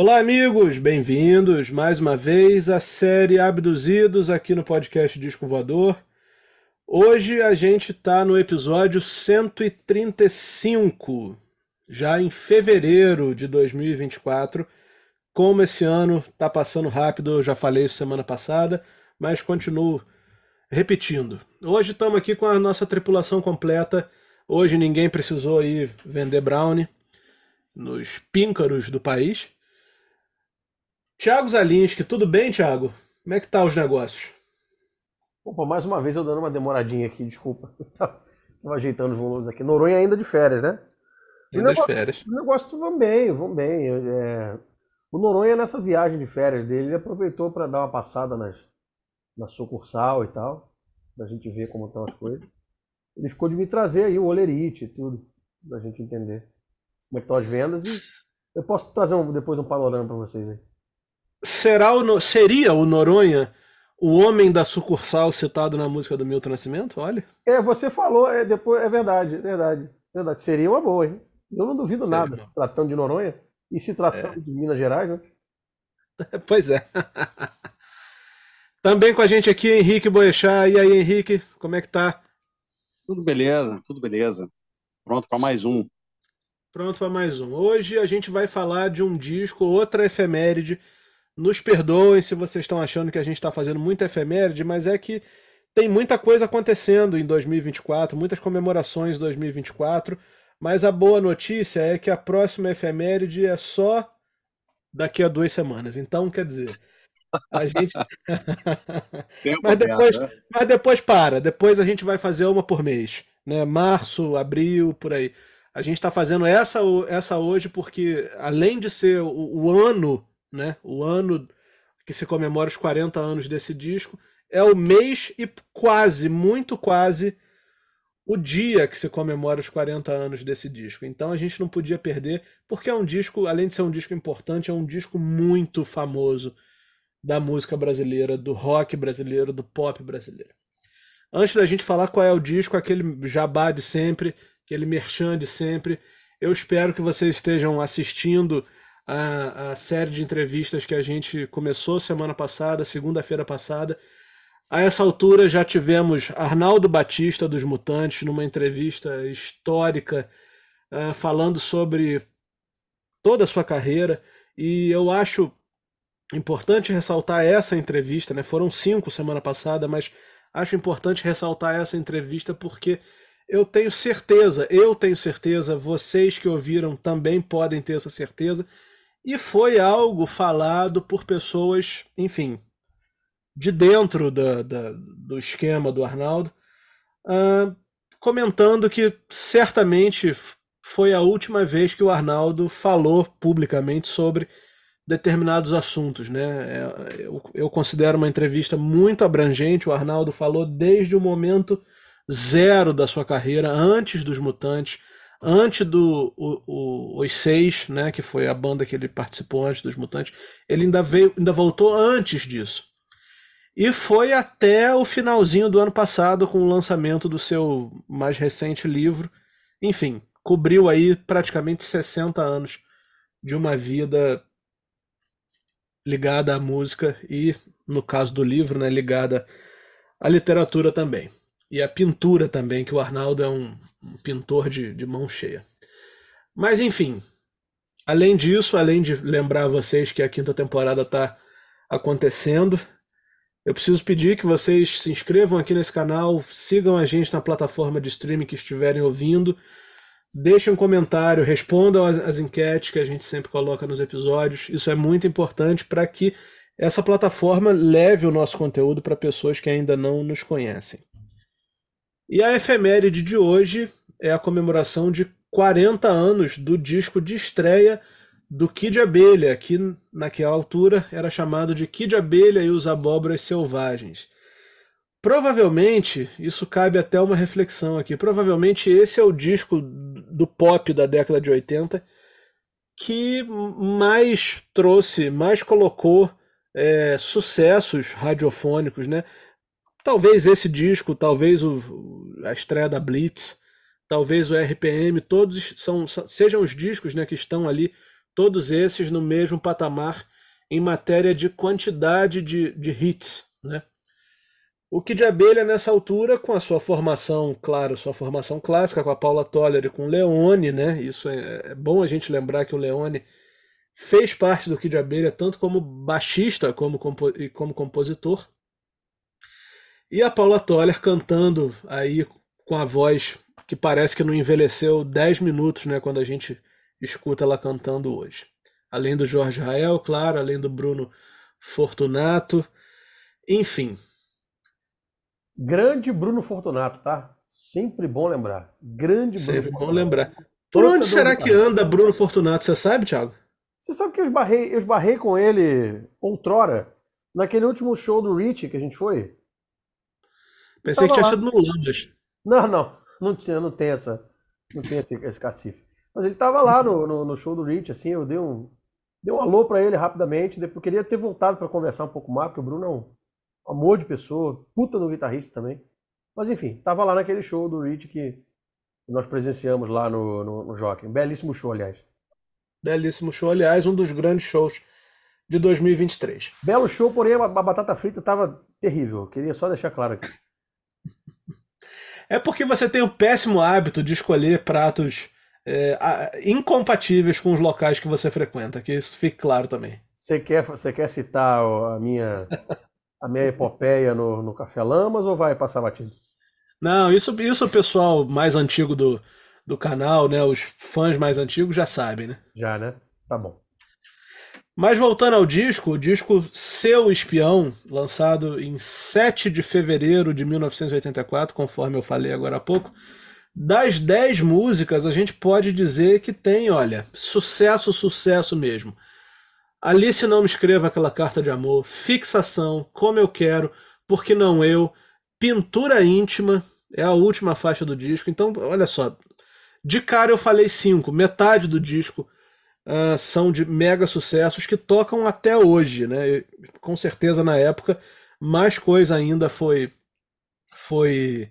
Olá, amigos, bem-vindos mais uma vez à série Abduzidos aqui no podcast Disco Voador. Hoje a gente está no episódio 135, já em fevereiro de 2024. Como esse ano está passando rápido, eu já falei isso semana passada, mas continuo repetindo. Hoje estamos aqui com a nossa tripulação completa. Hoje ninguém precisou ir vender brownie nos píncaros do país. Tiago Zalinski, tudo bem, Tiago? Como é que tá os negócios? Opa, mais uma vez eu dando uma demoradinha aqui, desculpa. Tava ajeitando os volumes aqui. Noronha ainda de férias, né? Ainda de férias. O negócio vão bem, vão bem. É... O Noronha, nessa viagem de férias dele, ele aproveitou para dar uma passada nas, na sucursal e tal, pra gente ver como estão as coisas. Ele ficou de me trazer aí o olerite e tudo, pra gente entender como é estão as vendas e eu posso trazer um, depois um panorama para vocês aí será o, seria o Noronha o homem da sucursal citado na música do Milton Nascimento? Olha. É, você falou, é, depois, é verdade, é verdade, é verdade. Seria uma boa, hein? Eu não duvido Seria nada, se tratando de Noronha e se tratando é. de Minas Gerais, né? Pois é. Também com a gente aqui, Henrique Boechat. E aí, Henrique, como é que tá? Tudo beleza, tudo beleza. Pronto para mais um. Pronto para mais um. Hoje a gente vai falar de um disco, outra efeméride nos perdoem se vocês estão achando que a gente está fazendo muita efeméride, mas é que tem muita coisa acontecendo em 2024, muitas comemorações em 2024. Mas a boa notícia é que a próxima efeméride é só daqui a duas semanas. Então, quer dizer, a gente. mas, depois, né? mas depois para. Depois a gente vai fazer uma por mês. Né? Março, abril, por aí. A gente está fazendo essa, essa hoje porque, além de ser o, o ano né? O ano que se comemora os 40 anos desse disco é o mês e quase, muito quase, o dia que se comemora os 40 anos desse disco. Então a gente não podia perder, porque é um disco, além de ser um disco importante, é um disco muito famoso da música brasileira, do rock brasileiro, do pop brasileiro. Antes da gente falar qual é o disco, aquele jabá de sempre, aquele merchan de sempre, eu espero que vocês estejam assistindo a, a série de entrevistas que a gente começou semana passada, segunda-feira passada. A essa altura já tivemos Arnaldo Batista dos Mutantes numa entrevista histórica uh, falando sobre toda a sua carreira e eu acho importante ressaltar essa entrevista, né? Foram cinco semana passada, mas acho importante ressaltar essa entrevista porque eu tenho certeza, eu tenho certeza, vocês que ouviram também podem ter essa certeza e foi algo falado por pessoas, enfim, de dentro da, da do esquema do Arnaldo, uh, comentando que certamente foi a última vez que o Arnaldo falou publicamente sobre determinados assuntos. Né? É, eu, eu considero uma entrevista muito abrangente. O Arnaldo falou desde o momento zero da sua carreira, antes dos Mutantes, antes do o, o, Os Seis, né, que foi a banda que ele participou antes dos Mutantes, ele ainda veio, ainda voltou antes disso. E foi até o finalzinho do ano passado com o lançamento do seu mais recente livro. Enfim, cobriu aí praticamente 60 anos de uma vida ligada à música e, no caso do livro, né, ligada à literatura também. E à pintura também, que o Arnaldo é um, um pintor de, de mão cheia. Mas enfim, além disso, além de lembrar vocês que a quinta temporada está acontecendo, eu preciso pedir que vocês se inscrevam aqui nesse canal, sigam a gente na plataforma de streaming que estiverem ouvindo, deixem um comentário, respondam as, as enquetes que a gente sempre coloca nos episódios. Isso é muito importante para que essa plataforma leve o nosso conteúdo para pessoas que ainda não nos conhecem. E a efeméride de hoje é a comemoração de 40 anos do disco de estreia do Kid Abelha, que naquela altura era chamado de Kid Abelha e os Abóboras Selvagens. Provavelmente, isso cabe até uma reflexão aqui, provavelmente esse é o disco do pop da década de 80 que mais trouxe, mais colocou é, sucessos radiofônicos, né? Talvez esse disco, talvez o, a estreia da Blitz, talvez o RPM, todos são, sejam os discos né, que estão ali todos esses no mesmo patamar em matéria de quantidade de, de hits, né? O Kid Abelha, nessa altura, com a sua formação, claro, sua formação clássica, com a Paula Toller e com o Leone, né? Isso é, é bom a gente lembrar que o Leone fez parte do Kid Abelha tanto como baixista como, compo e como compositor. E a Paula Toller cantando aí com a voz que parece que não envelheceu 10 minutos, né, quando a gente escuta ela cantando hoje. Além do Jorge Rael, claro, além do Bruno Fortunato, enfim. Grande Bruno Fortunato, tá? Sempre bom lembrar. Grande Bruno Sempre Fortunato. bom lembrar. Por onde será que anda Bruno Fortunato? Você sabe, Thiago? Você sabe que eu esbarrei, eu esbarrei com ele outrora, naquele último show do Rich que a gente foi? Pensei que tinha lá. sido no Lamas. Não, não. Não, tinha, não tem essa. Não tem esse, esse cacife. Mas ele tava lá no, no, no, show do Rich, assim, eu dei um. Dei um alô para ele rapidamente. Depois queria ter voltado para conversar um pouco mais, porque o Bruno é um amor de pessoa, puta no guitarrista também. Mas enfim, tava lá naquele show do Rich que nós presenciamos lá no, no, no Jockey. Um belíssimo show, aliás. Belíssimo show, aliás, um dos grandes shows de 2023. Belo show, porém a batata frita tava terrível. Queria só deixar claro aqui. É porque você tem o péssimo hábito de escolher pratos é, incompatíveis com os locais que você frequenta, que isso fique claro também. Você quer, você quer citar a minha, a minha epopeia no, no Café Lamas ou vai passar batido? Não, isso, isso o pessoal mais antigo do, do canal, né? Os fãs mais antigos já sabem, né? Já, né? Tá bom. Mas voltando ao disco, o disco Seu Espião, lançado em 7 de fevereiro de 1984, conforme eu falei agora há pouco, das 10 músicas a gente pode dizer que tem, olha, sucesso, sucesso mesmo. Alice não me escreva aquela carta de amor, fixação, como eu quero, porque não eu, pintura íntima, é a última faixa do disco. Então, olha só, de cara eu falei cinco, metade do disco uh, são de mega sucessos que tocam até hoje, né? Com certeza na época mais coisa ainda foi foi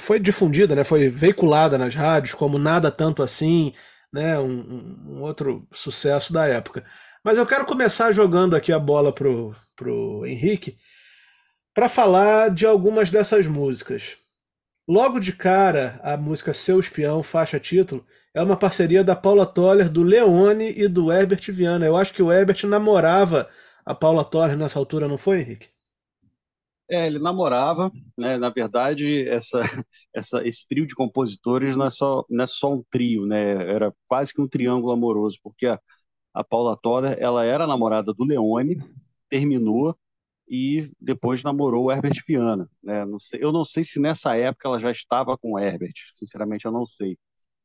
foi difundida, né? Foi veiculada nas rádios como nada tanto assim, né? Um, um outro sucesso da época. Mas eu quero começar jogando aqui a bola pro pro Henrique para falar de algumas dessas músicas. Logo de cara, a música Seu Espião, faixa título, é uma parceria da Paula Toller, do Leone e do Herbert Viana. Eu acho que o Herbert namorava a Paula Toller nessa altura, não foi, Henrique? É, ele namorava, né? Na verdade, essa, essa, esse trio de compositores não é, só, não é só um trio, né? Era quase que um triângulo amoroso, porque a, a Paula Toller, ela era namorada do Leone, terminou e depois namorou o Herbert Viana, né? Não sei, eu não sei se nessa época ela já estava com o Herbert, sinceramente eu não sei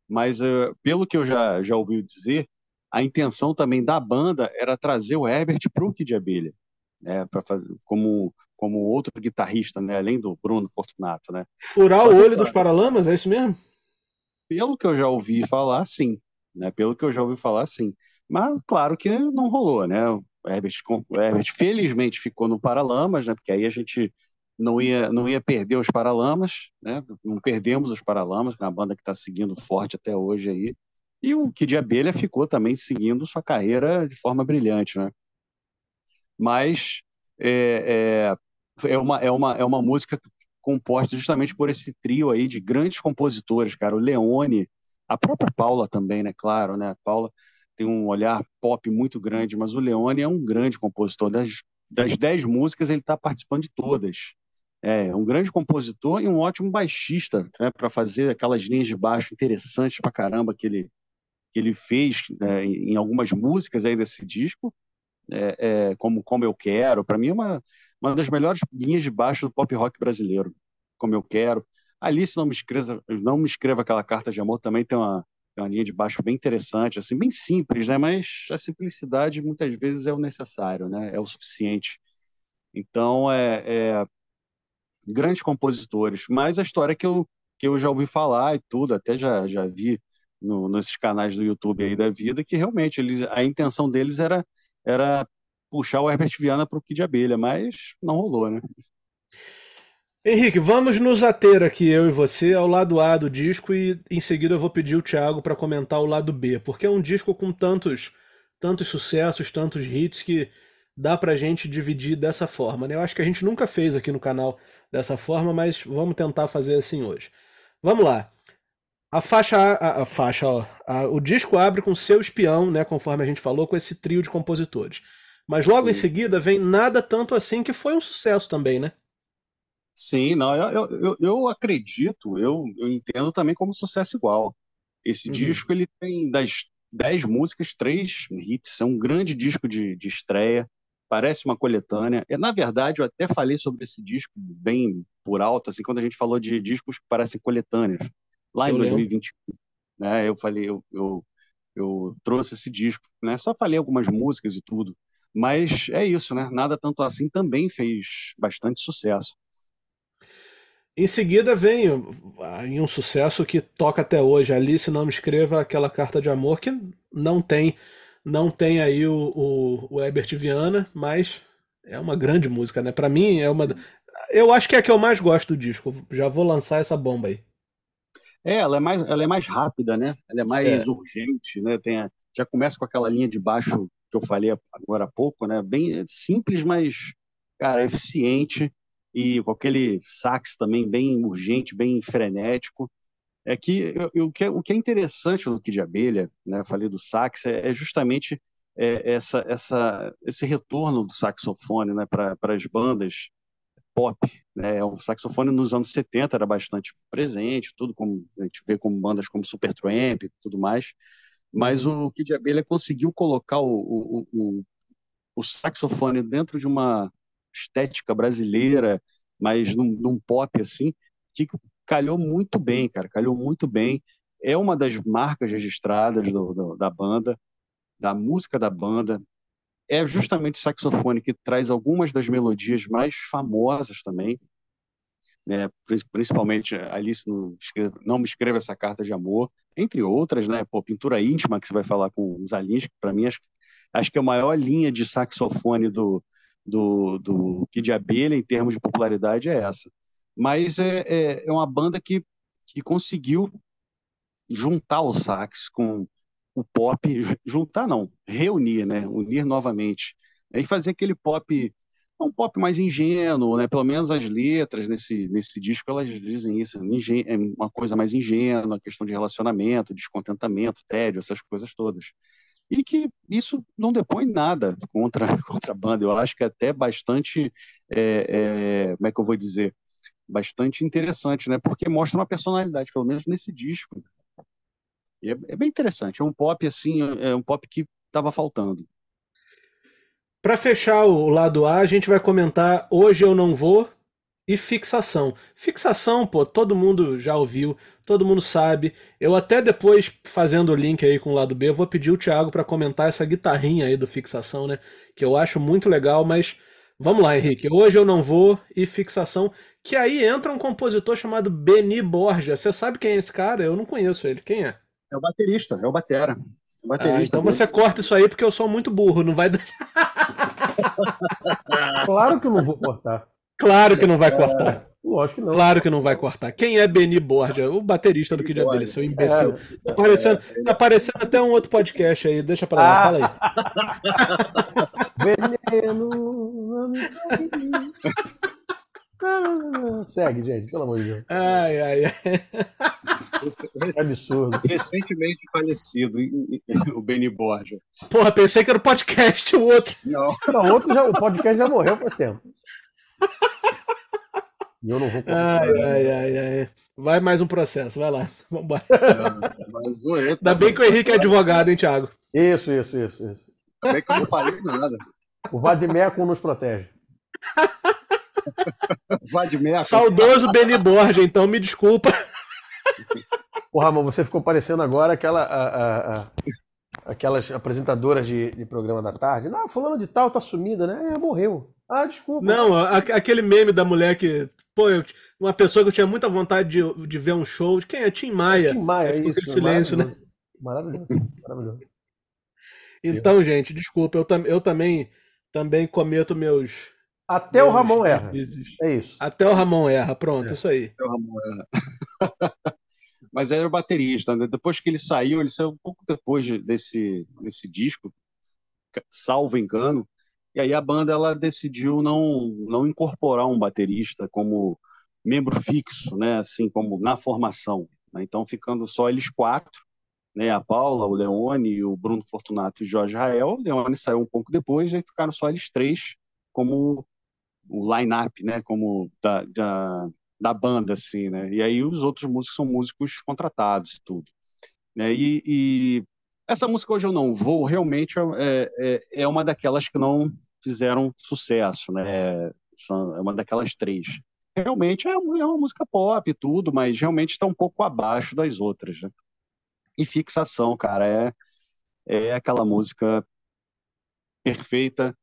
mas uh, pelo que eu já, já ouvi dizer, a intenção também da banda era trazer o Herbert para o Kid Abelha, né, para fazer como como outro guitarrista, né, além do Bruno Fortunato, né. Furar Só o olho dos Paralamas, é isso mesmo? Pelo que eu já ouvi falar, sim, né, pelo que eu já ouvi falar, sim. Mas claro que não rolou, né. O Herbert, o Herbert felizmente ficou no Paralamas, né, porque aí a gente não ia, não ia perder os Paralamas, né? não perdemos os Paralamas, que é uma banda que está seguindo forte até hoje aí. E o Kid Abelha ficou também seguindo sua carreira de forma brilhante, né? Mas é, é, é, uma, é, uma, é uma música composta justamente por esse trio aí de grandes compositores, cara. O Leone, a própria Paula também, né? Claro, né? A Paula tem um olhar pop muito grande, mas o Leone é um grande compositor. Das, das dez músicas, ele está participando de todas. É um grande compositor e um ótimo baixista, né, para fazer aquelas linhas de baixo interessantes pra caramba que ele, que ele fez é, em algumas músicas aí desse disco, é, é, como Como Eu Quero. Para mim, é uma, uma das melhores linhas de baixo do pop rock brasileiro, Como Eu Quero. Alice, não me escreva, não me escreva aquela carta de amor, também tem uma, tem uma linha de baixo bem interessante, assim, bem simples, né? Mas a simplicidade muitas vezes é o necessário, né? É o suficiente. Então, é, é grandes compositores, mas a história que eu, que eu já ouvi falar e tudo, até já, já vi no, nesses canais do YouTube aí da vida, que realmente eles, a intenção deles era, era puxar o Herbert Viana para o Kid Abelha, mas não rolou, né? Henrique, vamos nos ater aqui, eu e você, ao lado A do disco e em seguida eu vou pedir o Thiago para comentar o lado B, porque é um disco com tantos tantos sucessos, tantos hits que dá pra gente dividir dessa forma. Né? Eu acho que a gente nunca fez aqui no canal dessa forma, mas vamos tentar fazer assim hoje. Vamos lá. A faixa, a, a faixa, ó, a, o disco abre com Seu Espião, né, conforme a gente falou, com esse trio de compositores. Mas logo Sim. em seguida vem Nada Tanto Assim, que foi um sucesso também, né? Sim, não, eu, eu, eu acredito, eu, eu entendo também como sucesso igual. Esse uhum. disco ele tem das dez músicas, três hits, é um grande disco de, de estreia, parece uma coletânea. E, na verdade, eu até falei sobre esse disco bem por alto, assim, quando a gente falou de discos que parecem coletâneas, lá em eu 2021. Né, eu falei, eu, eu, eu trouxe esse disco, né? Só falei algumas músicas e tudo. Mas é isso, né? Nada tanto assim também fez bastante sucesso. Em seguida vem em um sucesso que toca até hoje, Alice não me escreva aquela carta de amor que não tem não tem aí o, o, o Herbert Viana, mas é uma grande música, né? Para mim é uma eu acho que é a que eu mais gosto do disco. Já vou lançar essa bomba aí. É, ela é mais, ela é mais rápida, né? Ela é mais é. urgente, né? Tem a, já começa com aquela linha de baixo que eu falei agora há pouco, né? Bem simples, mas cara, eficiente e com aquele sax também bem urgente, bem frenético. É que o, que é, o que é interessante no Kid de Abelha, né, falei do sax, é, é justamente é, essa, essa, esse retorno do saxofone né, para as bandas pop. Né? O saxofone nos anos 70 era bastante presente, tudo como a gente vê como bandas como Supertramp e tudo mais, mas uhum. o Kid de Abelha conseguiu colocar o, o, o, o saxofone dentro de uma estética brasileira, mas num, num pop assim, que calhou muito bem, cara, calhou muito bem. É uma das marcas registradas do, do, da banda, da música da banda. É justamente o saxofone que traz algumas das melodias mais famosas também, né? principalmente Alice não, não, me escreva essa carta de amor, entre outras, né? Pô, pintura íntima que você vai falar com os Alins, que para mim acho, acho que é a maior linha de saxofone do, do, do Kid Abelha em termos de popularidade é essa. Mas é, é, é uma banda que, que conseguiu juntar o sax com o pop, juntar não, reunir, né? Unir novamente. E fazer aquele pop, um pop mais ingênuo, né? Pelo menos as letras nesse, nesse disco elas dizem isso, é uma coisa mais ingênua, questão de relacionamento, descontentamento, tédio, essas coisas todas e que isso não depõe nada contra, contra a banda. Eu acho que é até bastante, é, é, como é que eu vou dizer, bastante interessante, né? Porque mostra uma personalidade, pelo menos nesse disco. É, é, bem interessante. É um pop assim, é um pop que estava faltando. Para fechar o lado A, a gente vai comentar Hoje Eu Não Vou, e fixação. Fixação, pô, todo mundo já ouviu, todo mundo sabe. Eu até depois, fazendo o link aí com o lado B, vou pedir o Thiago para comentar essa guitarrinha aí do fixação, né? Que eu acho muito legal, mas vamos lá, Henrique. Hoje eu não vou e fixação. Que aí entra um compositor chamado Beni Borja. Você sabe quem é esse cara? Eu não conheço ele. Quem é? É o baterista, é o batera. O baterista ah, então você corta isso aí porque eu sou muito burro, não vai Claro que eu não vou cortar. Claro que não vai cortar. É, lógico que não. Claro que não vai cortar. Quem é Beni Borja? O baterista do Kid Abelha, seu imbecil. É, tá, parecendo, é, tá parecendo até um outro podcast aí. Deixa pra lá, ah. fala aí. Veneno. Segue, gente, pelo amor de Deus. Ai, ai, ai. É absurdo. Recentemente falecido, o Beni Borja. Porra, pensei que era o podcast, o outro. Não. Não, outro já, o podcast já morreu faz tempo. E eu não vou ai, ai, ai, ai. Vai mais um processo, vai lá. Vambora. É, Ainda bem que o Henrique é advogado, hein, Thiago? Isso, isso, isso, isso. Ainda bem que eu não falei nada. O Vadimeco nos protege. Vadimeco. Saudoso Beni Borja, então me desculpa. Porra, Ramon, você ficou parecendo agora aquela. A, a, a, aquelas apresentadoras de, de programa da tarde. Não, fulano de tal tá sumida, né? É, morreu. Ah, desculpa. Não, a, aquele meme da mulher que. Pô, eu, uma pessoa que eu tinha muita vontade de, de ver um show. De quem é? Tim Maia. Tim Maia, ficou isso. Aquele silêncio, maravilhoso. né? Maravilhoso. Maravilhoso. Então, gente, desculpa, eu, tam, eu também, também cometo meus. Até meus o Ramon erra. É isso. Até o Ramon erra, pronto, é. isso aí. Até o Ramon erra. Mas era o baterista. Né? Depois que ele saiu, ele saiu um pouco depois desse, desse disco, salvo engano. E aí a banda ela decidiu não, não incorporar um baterista como membro fixo, né? Assim como na formação. Né? Então ficando só eles quatro, né? A Paula, o Leone, o Bruno Fortunato e o Jorge Rael. O Leone saiu um pouco depois, e ficaram só eles três como o line-up, né? Como da, da, da, banda, assim, né? E aí os outros músicos são músicos contratados e tudo. Né? E, e essa música Hoje Eu Não Vou realmente é, é, é uma daquelas que não fizeram sucesso, né? É uma daquelas três. Realmente é uma, é uma música pop e tudo, mas realmente está um pouco abaixo das outras. Né? E Fixação, cara, é, é aquela música perfeita.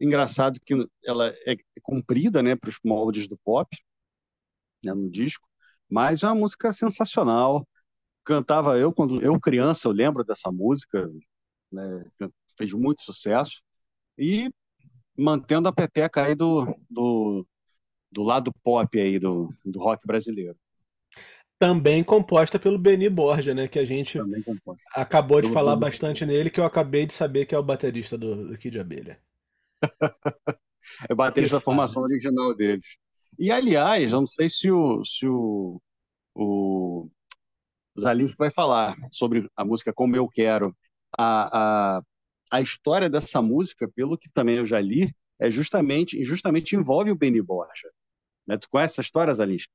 Engraçado que ela é comprida, né, para os moldes do pop, né, no disco, mas é uma música sensacional. Cantava eu quando eu criança, eu lembro dessa música, né, fez muito sucesso. E mantendo a peteca aí do, do, do lado pop aí do, do rock brasileiro. Também composta pelo Beni Borja, né? Que a gente acabou de falar bastante nele, que eu acabei de saber que é o baterista do, do Kid Abelha. é baterista da formação original deles. E aliás, eu não sei se o, se o, o Zalinho vai falar sobre a música Como Eu Quero. A, a, a história dessa música, pelo que também eu já li, é justamente, justamente envolve o Benny Borja. Né? Tu conhece essa história, Zalis?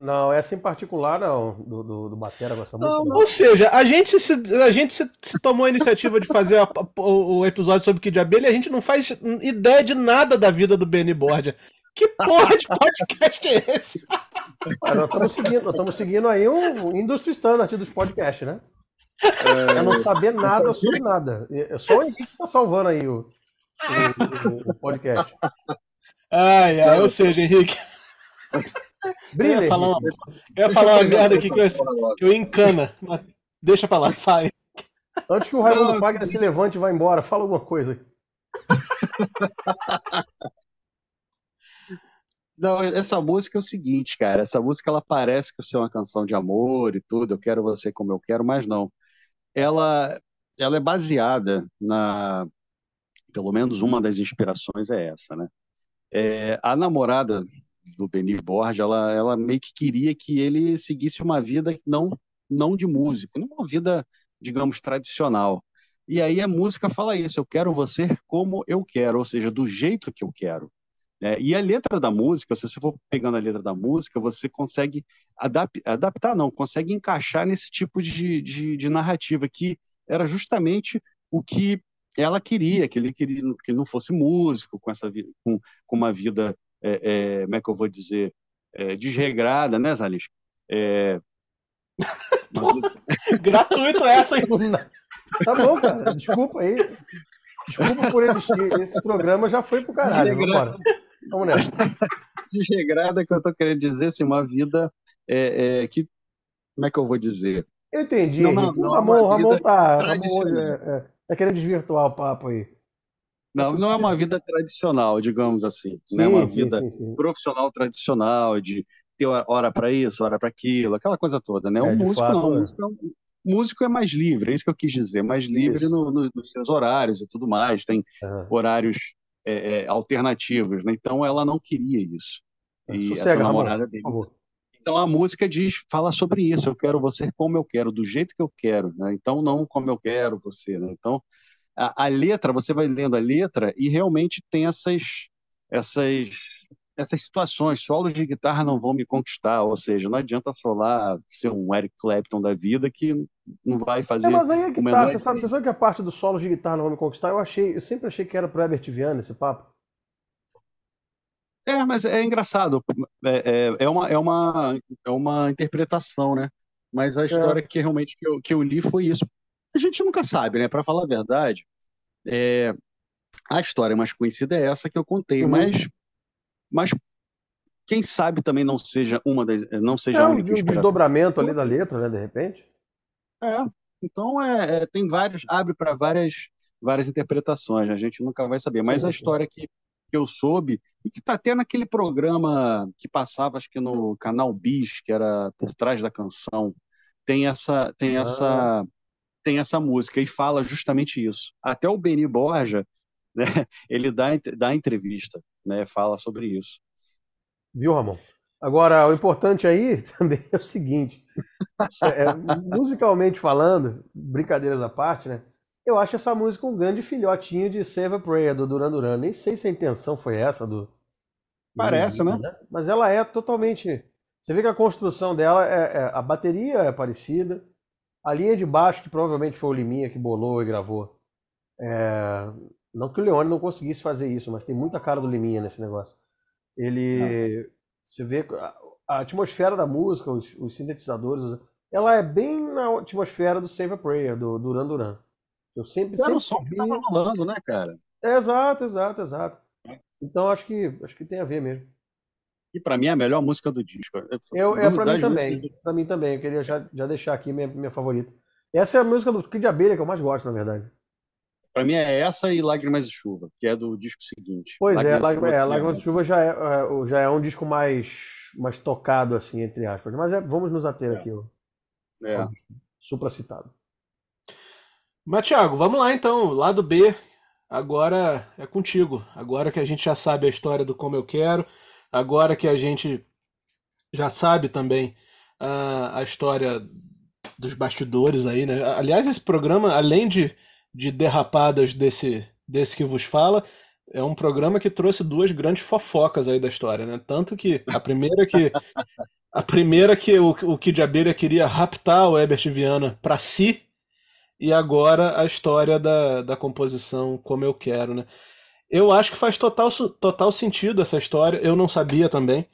Não, essa em particular não, do, do, do Batera com essa música. Não, Ou seja, a gente, se, a gente se, se tomou a iniciativa de fazer a, o, o, episódio sobre Kid Abelha e a gente não faz ideia de nada da vida do Benny Borja. Que porra de podcast é esse? Ah, nós estamos seguindo, seguindo aí um industry standard dos podcasts, né? É... Eu não saber nada sobre nada. É só o Henrique que tá salvando aí o, o, o podcast. Ai, ai, ou seja, Henrique. Brilha, eu ia falar uma, eu ia falar uma merda aqui que eu, que eu encana. Deixa pra lá, vai. Antes que o Raimundo Fagner se levante e vá embora, fala alguma coisa. Não, essa música é o seguinte, cara. Essa música ela parece que é uma canção de amor e tudo. Eu quero você como eu quero, mas não ela, ela é baseada na, pelo menos uma das inspirações é essa, né? É, a namorada do Benny Borges, ela, ela meio que queria que ele seguisse uma vida não, não de músico, uma vida, digamos, tradicional. E aí a música fala isso, eu quero você como eu quero, ou seja, do jeito que eu quero. É, e a letra da música, se você for pegando a letra da música, você consegue adap adaptar, não, consegue encaixar nesse tipo de, de, de, narrativa que era justamente o que ela queria, que ele queria que ele não fosse músico, com essa com, com uma vida, é, é, como é que eu vou dizer, é, desregrada, né, Zalis? É... Gratuito essa, hein? Tá bom, cara. Desculpa aí. Desculpa por existir. Esse programa já foi pro caralho. Vambora. Vamos nessa. Desregrada que eu tô querendo dizer, assim, uma vida é, é, que. Como é que eu vou dizer? Eu entendi. Não, não, não, Ramon, Ramon tá. Ramon é, é, tá querendo desvirtuar o papo aí. Não, não é uma vida tradicional, digamos assim. Sim, não é uma sim, vida sim, profissional tradicional, de ter hora para isso, hora para aquilo, aquela coisa toda, né? É, o músico fato, não. O músico, é, músico é mais livre, é isso que eu quis dizer, mais livre no, no, nos seus horários e tudo mais. Tem uhum. horários é, é, alternativos, né? Então ela não queria isso. É, e Sossega, essa namorada dele. Então a música diz, fala sobre isso. Eu quero você como eu quero, do jeito que eu quero, né? Então não como eu quero você, né? Então a, a letra, você vai lendo a letra e realmente tem essas essas essas situações, solos de guitarra não vão me conquistar, ou seja, não adianta solar ser um Eric Clapton da vida que não vai fazer. É, mas aí é que tá, você sabe, você sabe que a parte do solo de guitarra não vão me conquistar, eu achei, eu sempre achei que era pro Herbert Viana esse papo. É, mas é engraçado, é, é, é, uma, é, uma, é uma interpretação, né? Mas a é. história que realmente que eu, que eu li foi isso. A gente nunca sabe, né? Para falar a verdade, é, a história mais conhecida é essa que eu contei, uhum. mas mas quem sabe também não seja uma das, não seja é, a única um desdobramento ali da letra, né, de repente. É, então é, é tem vários, abre para várias várias interpretações, a gente nunca vai saber, mas a história que, que eu soube e que está até naquele programa que passava acho que no canal Bis, que era por trás da canção, tem essa tem ah. essa tem essa música e fala justamente isso. Até o Beni Borja, né, ele dá, dá entrevista, né, fala sobre isso. Viu, Ramon? Agora, o importante aí também é o seguinte: é, musicalmente falando, brincadeiras à parte, né? Eu acho essa música um grande filhotinho de Save a Prayer do Duran Duran. Nem sei se a intenção foi essa do. Parece, né? né? Mas ela é totalmente. Você vê que a construção dela é, é, a bateria é parecida, a linha de baixo que provavelmente foi o Liminha que bolou e gravou. É... Não que o Leone não conseguisse fazer isso, mas tem muita cara do Liminha nesse negócio. Ele, não. você vê a atmosfera da música, os, os sintetizadores, ela é bem na atmosfera do Save a Prayer do Duran Duran. Eu sempre. Era o som que tava rolando, né, cara? É, exato, exato, exato. Então acho que acho que tem a ver mesmo. E para mim é a melhor música do disco. Eu, é para mim também. Do... Para mim também. Eu queria já, já deixar aqui minha, minha favorita. Essa é a música do Kid Abelha que eu mais gosto, na verdade. Para mim é essa e Lágrimas de Chuva, que é do disco seguinte. Pois Lágrimas é, Lágrimas, é, Lágrimas de Chuva já é, é, já é um disco mais, mais tocado, assim, entre aspas. Mas é, vamos nos ater é. aqui. Ó. É. Supracitado. Mas, Thiago, vamos lá então. Lado B, agora é contigo. Agora que a gente já sabe a história do Como Eu Quero, agora que a gente já sabe também uh, a história dos bastidores aí, né? Aliás, esse programa, além de, de derrapadas desse, desse que vos fala, é um programa que trouxe duas grandes fofocas aí da história, né? Tanto que a primeira que a primeira que o, o Kid Abelha queria raptar o Herbert Viana para si e agora a história da, da composição como eu quero, né? Eu acho que faz total, total sentido essa história, eu não sabia também.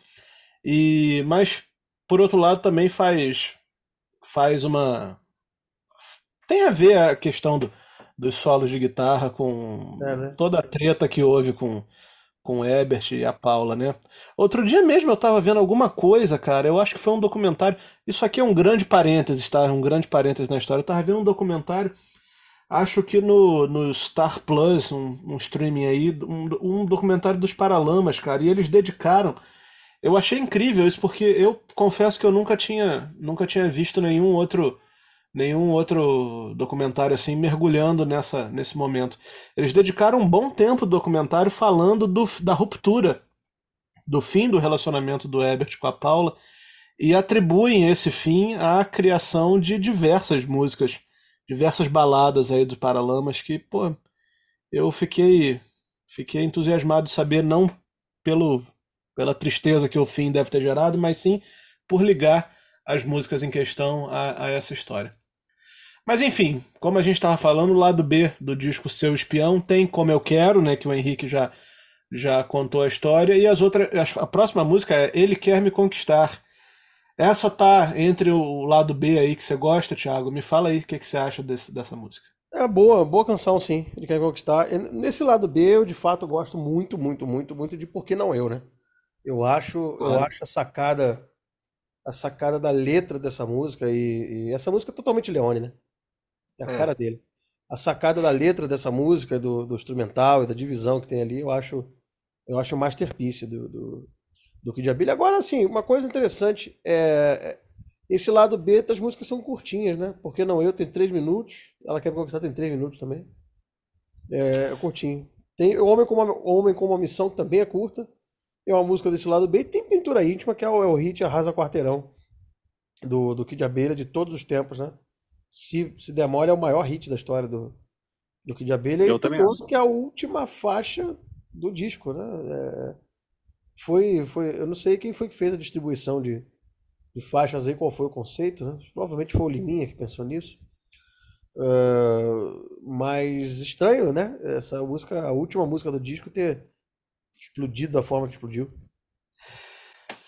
E mas por outro lado também faz faz uma tem a ver a questão do, dos solos de guitarra com é, né? toda a treta que houve com com o Ebert e a Paula, né? Outro dia mesmo eu tava vendo alguma coisa, cara, eu acho que foi um documentário. Isso aqui é um grande parênteses, tá? Um grande parênteses na história. Eu tava vendo um documentário, acho que no, no Star Plus, um, um streaming aí, um, um documentário dos Paralamas, cara, e eles dedicaram. Eu achei incrível isso, porque eu confesso que eu nunca tinha, nunca tinha visto nenhum outro nenhum outro documentário assim mergulhando nessa nesse momento. Eles dedicaram um bom tempo do documentário falando do, da ruptura, do fim do relacionamento do Ebert com a Paula e atribuem esse fim à criação de diversas músicas, diversas baladas aí do Paralamas que, pô, eu fiquei fiquei entusiasmado de saber não pelo pela tristeza que o fim deve ter gerado, mas sim por ligar as músicas em questão a, a essa história. Mas enfim, como a gente estava falando, o lado B do disco Seu Espião tem Como Eu Quero, né, que o Henrique já, já contou a história, e as outras, a próxima música é Ele Quer Me Conquistar. Essa tá entre o lado B aí que você gosta, Thiago. Me fala aí o que, que você acha desse, dessa música. É boa, boa canção, sim. Ele quer conquistar. Nesse lado B, eu de fato gosto muito, muito, muito, muito de Por que não eu, né? Eu acho, eu acho a sacada, a sacada da letra dessa música e, e essa música é totalmente Leone, né? É a cara dele. A sacada da letra dessa música, do, do, instrumental e da divisão que tem ali, eu acho eu acho masterpiece do, do, do Kid Abelha. Agora, assim, uma coisa interessante é, é esse lado B as músicas são curtinhas, né? Porque não eu tem três minutos, ela quer me conquistar tem três minutos também. É, é curtinho. Tem o Homem com uma, Homem com uma Missão que também é curta. É uma música desse lado B. E tem Pintura Íntima, que é o, é o hit Arrasa Quarteirão do, do Kid Abelha de todos os tempos, né? Se, se demora, é o maior hit da história do, do Kid Abelha. Eu e também curioso que é a última faixa do disco, né? É, foi, foi, eu não sei quem foi que fez a distribuição de, de faixas aí, qual foi o conceito, né? Provavelmente foi o Liminha que pensou nisso. Uh, mas estranho, né? Essa música, a última música do disco ter explodido da forma que explodiu.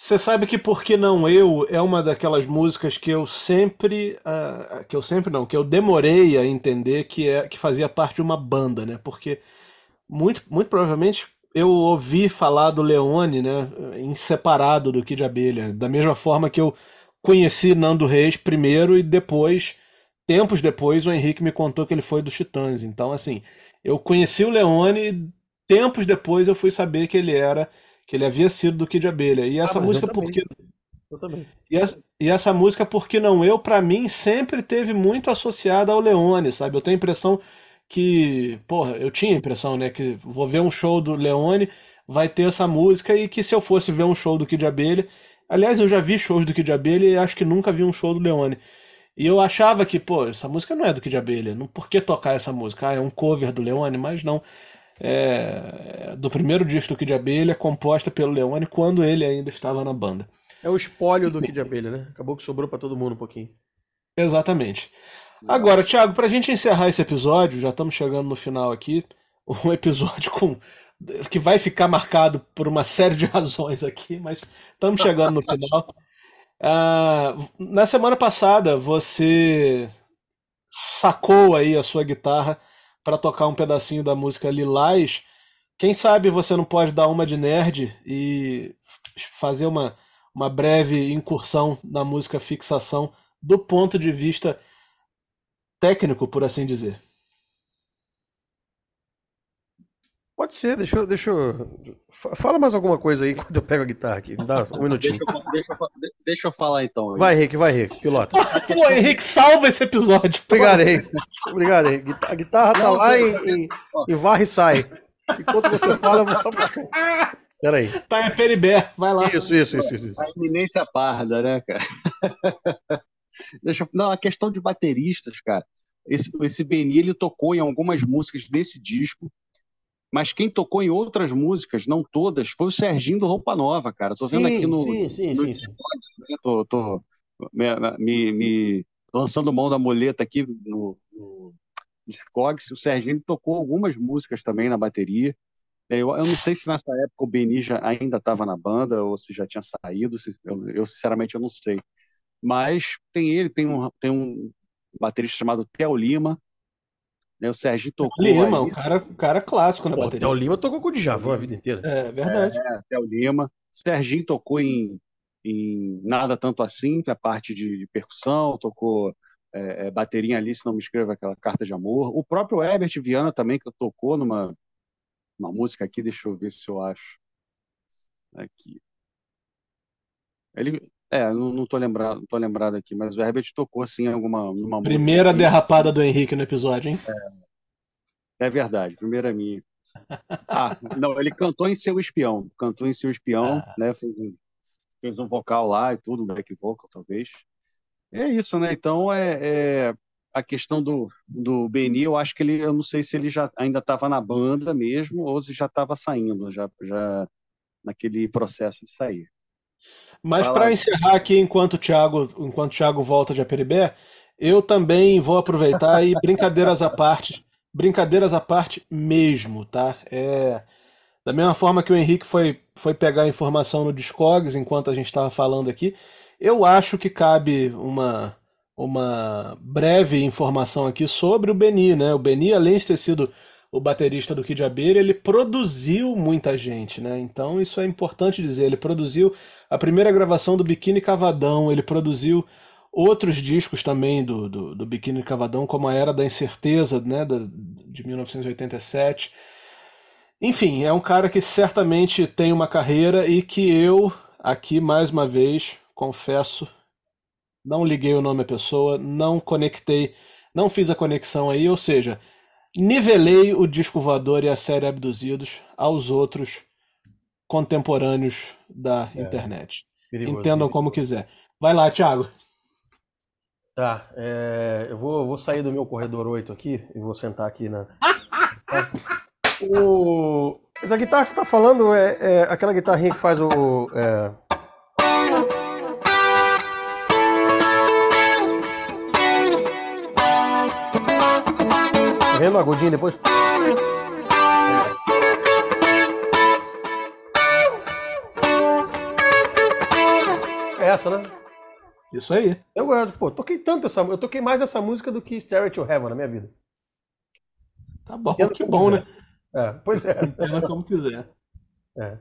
Você sabe que Por que Não Eu é uma daquelas músicas que eu sempre. Uh, que eu sempre não, que eu demorei a entender que, é, que fazia parte de uma banda, né? Porque muito, muito provavelmente eu ouvi falar do Leone, né? Em separado do Kid Abelha. Da mesma forma que eu conheci Nando Reis primeiro e depois, tempos depois, o Henrique me contou que ele foi dos Titãs. Então, assim, eu conheci o Leone e tempos depois eu fui saber que ele era que ele havia sido do Kid Abelha. E essa ah, música, porque. Eu também. E essa, e essa música, Por Que Não Eu, pra mim, sempre teve muito associada ao Leone, sabe? Eu tenho a impressão que. Porra, eu tinha a impressão, né? Que vou ver um show do Leone, vai ter essa música, e que se eu fosse ver um show do Kid Abelha. Aliás, eu já vi shows do Kid Abelha e acho que nunca vi um show do Leone. E eu achava que, pô, essa música não é do Kid Abelha. Não, por que tocar essa música? Ah, é um cover do Leone, mas não. É do primeiro disco do Kid Abelha, composta pelo Leone quando ele ainda estava na banda. É o espólio do Kid Abelha, né? Acabou que sobrou pra todo mundo um pouquinho. Exatamente. Agora, Thiago, pra gente encerrar esse episódio, já estamos chegando no final aqui, um episódio com que vai ficar marcado por uma série de razões aqui, mas estamos chegando no final. Ah, na semana passada, você sacou aí a sua guitarra para tocar um pedacinho da música Lilás. Quem sabe você não pode dar uma de nerd e fazer uma, uma breve incursão na música Fixação do ponto de vista técnico, por assim dizer. Pode ser, deixa eu, deixa eu. fa- Fala mais alguma coisa aí enquanto eu pego a guitarra aqui. Me dá um minutinho. Deixa eu, deixa eu- deixa eu falar então. Vai, Henrique, vai, Henrique, pilota. Pô, Henrique, salva esse episódio. Obrigado, Henrique. Obrigado, Henrique. A guitarra tá lá em, em, em varre e sai. Enquanto você fala, eu vou buscar. Peraí. Tá em Peribé, vai lá. Isso, isso, isso, isso. isso. A eminência parda, né, cara? Deixa eu... Não, a questão de bateristas, cara. Esse, esse Beni, ele tocou em algumas músicas desse disco, mas quem tocou em outras músicas, não todas, foi o Serginho do Roupa Nova, cara. Tô vendo Sim, aqui no, sim, sim, no sim. Discord, né? tô, tô me, me- lançando mão da muleta aqui no, no Discogs. O Serginho tocou algumas músicas também na bateria. Eu, eu não sei se nessa época o Beni já ainda estava na banda ou se já tinha saído. se- eu, eu, sinceramente eu não sei. Mas tem ele, tem um, tem um baterista chamado Theo Lima. Né? O Serginho tocou Lima, aí, o cara, o cara clássico na Pô, bateria. Theo Lima tocou com o Djavan a vida inteira. É verdade. É, Theo Lima. Serginho tocou em, em Nada Tanto Assim, que é a parte de, de percussão, tocou é, é, bateria ali, se não me escreva aquela carta de amor. O próprio Herbert Viana também, que tocou numa uma música aqui, deixa eu ver se eu acho. Aqui. Ele. É, não, não tô lembrado, não tô lembrado aqui, mas o Herbert tocou assim em alguma numa música Primeira aqui. derrapada do Henrique no episódio, hein? É verdade, primeira minha. Ah, não, ele cantou em Seu Espião, cantou em Seu Espião, Ah. né? Fez um, fez um vocal lá e tudo, um back vocal talvez. É isso, né? Então é, é a questão do, do Beni, eu acho que ele, eu não sei se ele já ainda estava na banda mesmo ou se já estava saindo, já, já naquele processo de sair. Mas para encerrar aqui, enquanto o Thiago, enquanto o Thiago volta de Aperibé, eu também vou aproveitar e brincadeiras à parte, brincadeiras à parte mesmo, tá? É, da mesma forma que o Henrique foi, foi pegar a informação no Discogs enquanto a gente estava falando aqui, eu acho que cabe uma, uma breve informação aqui sobre o Beni, né? O Beni, além de ter sido o baterista do Kid Abelha, ele produziu muita gente, né? Então isso é importante dizer. Ele produziu a primeira gravação do Biquíni Cavadão, ele produziu outros discos também do, do, do Biquíni Cavadão, como a Era da Incerteza, né, da- de 1987. Enfim, é um cara que certamente tem uma carreira e que eu, aqui mais uma vez, confesso, não liguei o nome à pessoa, não conectei, não fiz a conexão aí, ou seja, nivelei o disco voador e a série Abduzidos aos outros contemporâneos da internet. Perigoso. Entendam como quiser. Vai lá, Thiago. Tá, é, eu vou, vou sair do meu corredor 8 aqui e vou sentar aqui na. o, essa guitarra que você tá falando é, é aquela guitarrinha que faz o. é, Tá vendo o agudinho depois? É essa, né? Isso aí. Eu gosto, pô, toquei tanto essa Eu toquei mais essa música do que Stairway to Heaven na minha vida. Tá bom, Entenda que bom, né? quiser. É, pois é. Entenda como quiser. É.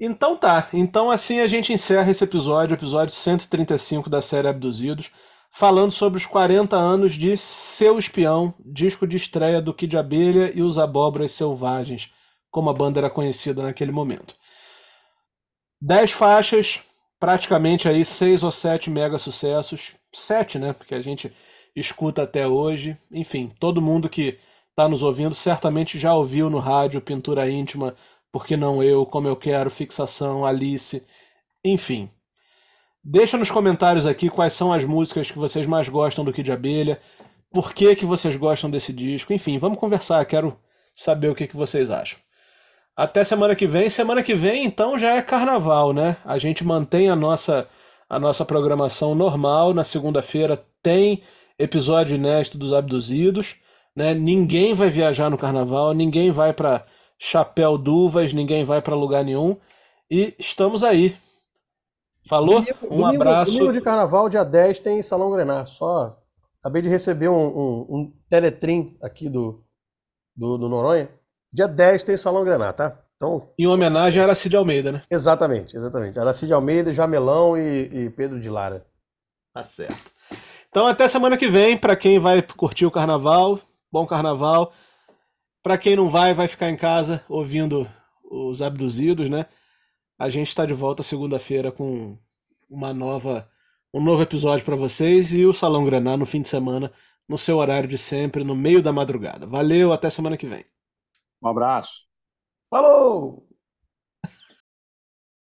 Então tá, então assim a gente encerra esse episódio, episódio 135 da série Abduzidos, falando sobre os 40 anos de Seu Espião, disco de estreia do Kid Abelha e os Abóboras Selvagens, como a banda era conhecida naquele momento. 10 faixas, praticamente aí seis ou sete mega sucessos, sete, né? Porque a gente escuta até hoje. Enfim, todo mundo que está nos ouvindo certamente já ouviu no rádio Pintura Íntima, Porque Não Eu, Como Eu Quero, Fixação, Alice, enfim. Deixa nos comentários aqui quais são as músicas que vocês mais gostam do Kid Abelha, por que, que vocês gostam desse disco, enfim, vamos conversar, quero saber o que, que vocês acham. Até semana que vem. Semana que vem, então, já é carnaval, né? A gente mantém a nossa, a nossa programação normal. Na segunda-feira tem episódio inédito dos Abduzidos. Né? Ninguém vai viajar no carnaval, ninguém vai para Chapéu Duvas, ninguém vai para lugar nenhum. E estamos aí. Falou? Domingo, um domingo, abraço. Domingo de carnaval, dia 10, tem Salão Grenar. Só acabei de receber um, um, um teletrim aqui do, do, do Noronha. Dia 10 tem Salão Grenar, tá? Então, Em homenagem a Aracide Almeida, né? exatamente, exatamente. Aracide Almeida, Jamelão e, e Pedro de Lara. Tá certo. Então até semana que vem, para quem vai curtir o carnaval, bom carnaval. Para quem não vai, vai ficar em casa ouvindo os abduzidos, né? A gente está de volta segunda-feira com uma nova um novo episódio para vocês e o Salão Graná no fim de semana, no seu horário de sempre, no meio da madrugada. Valeu, até semana que vem. Um abraço. Falou!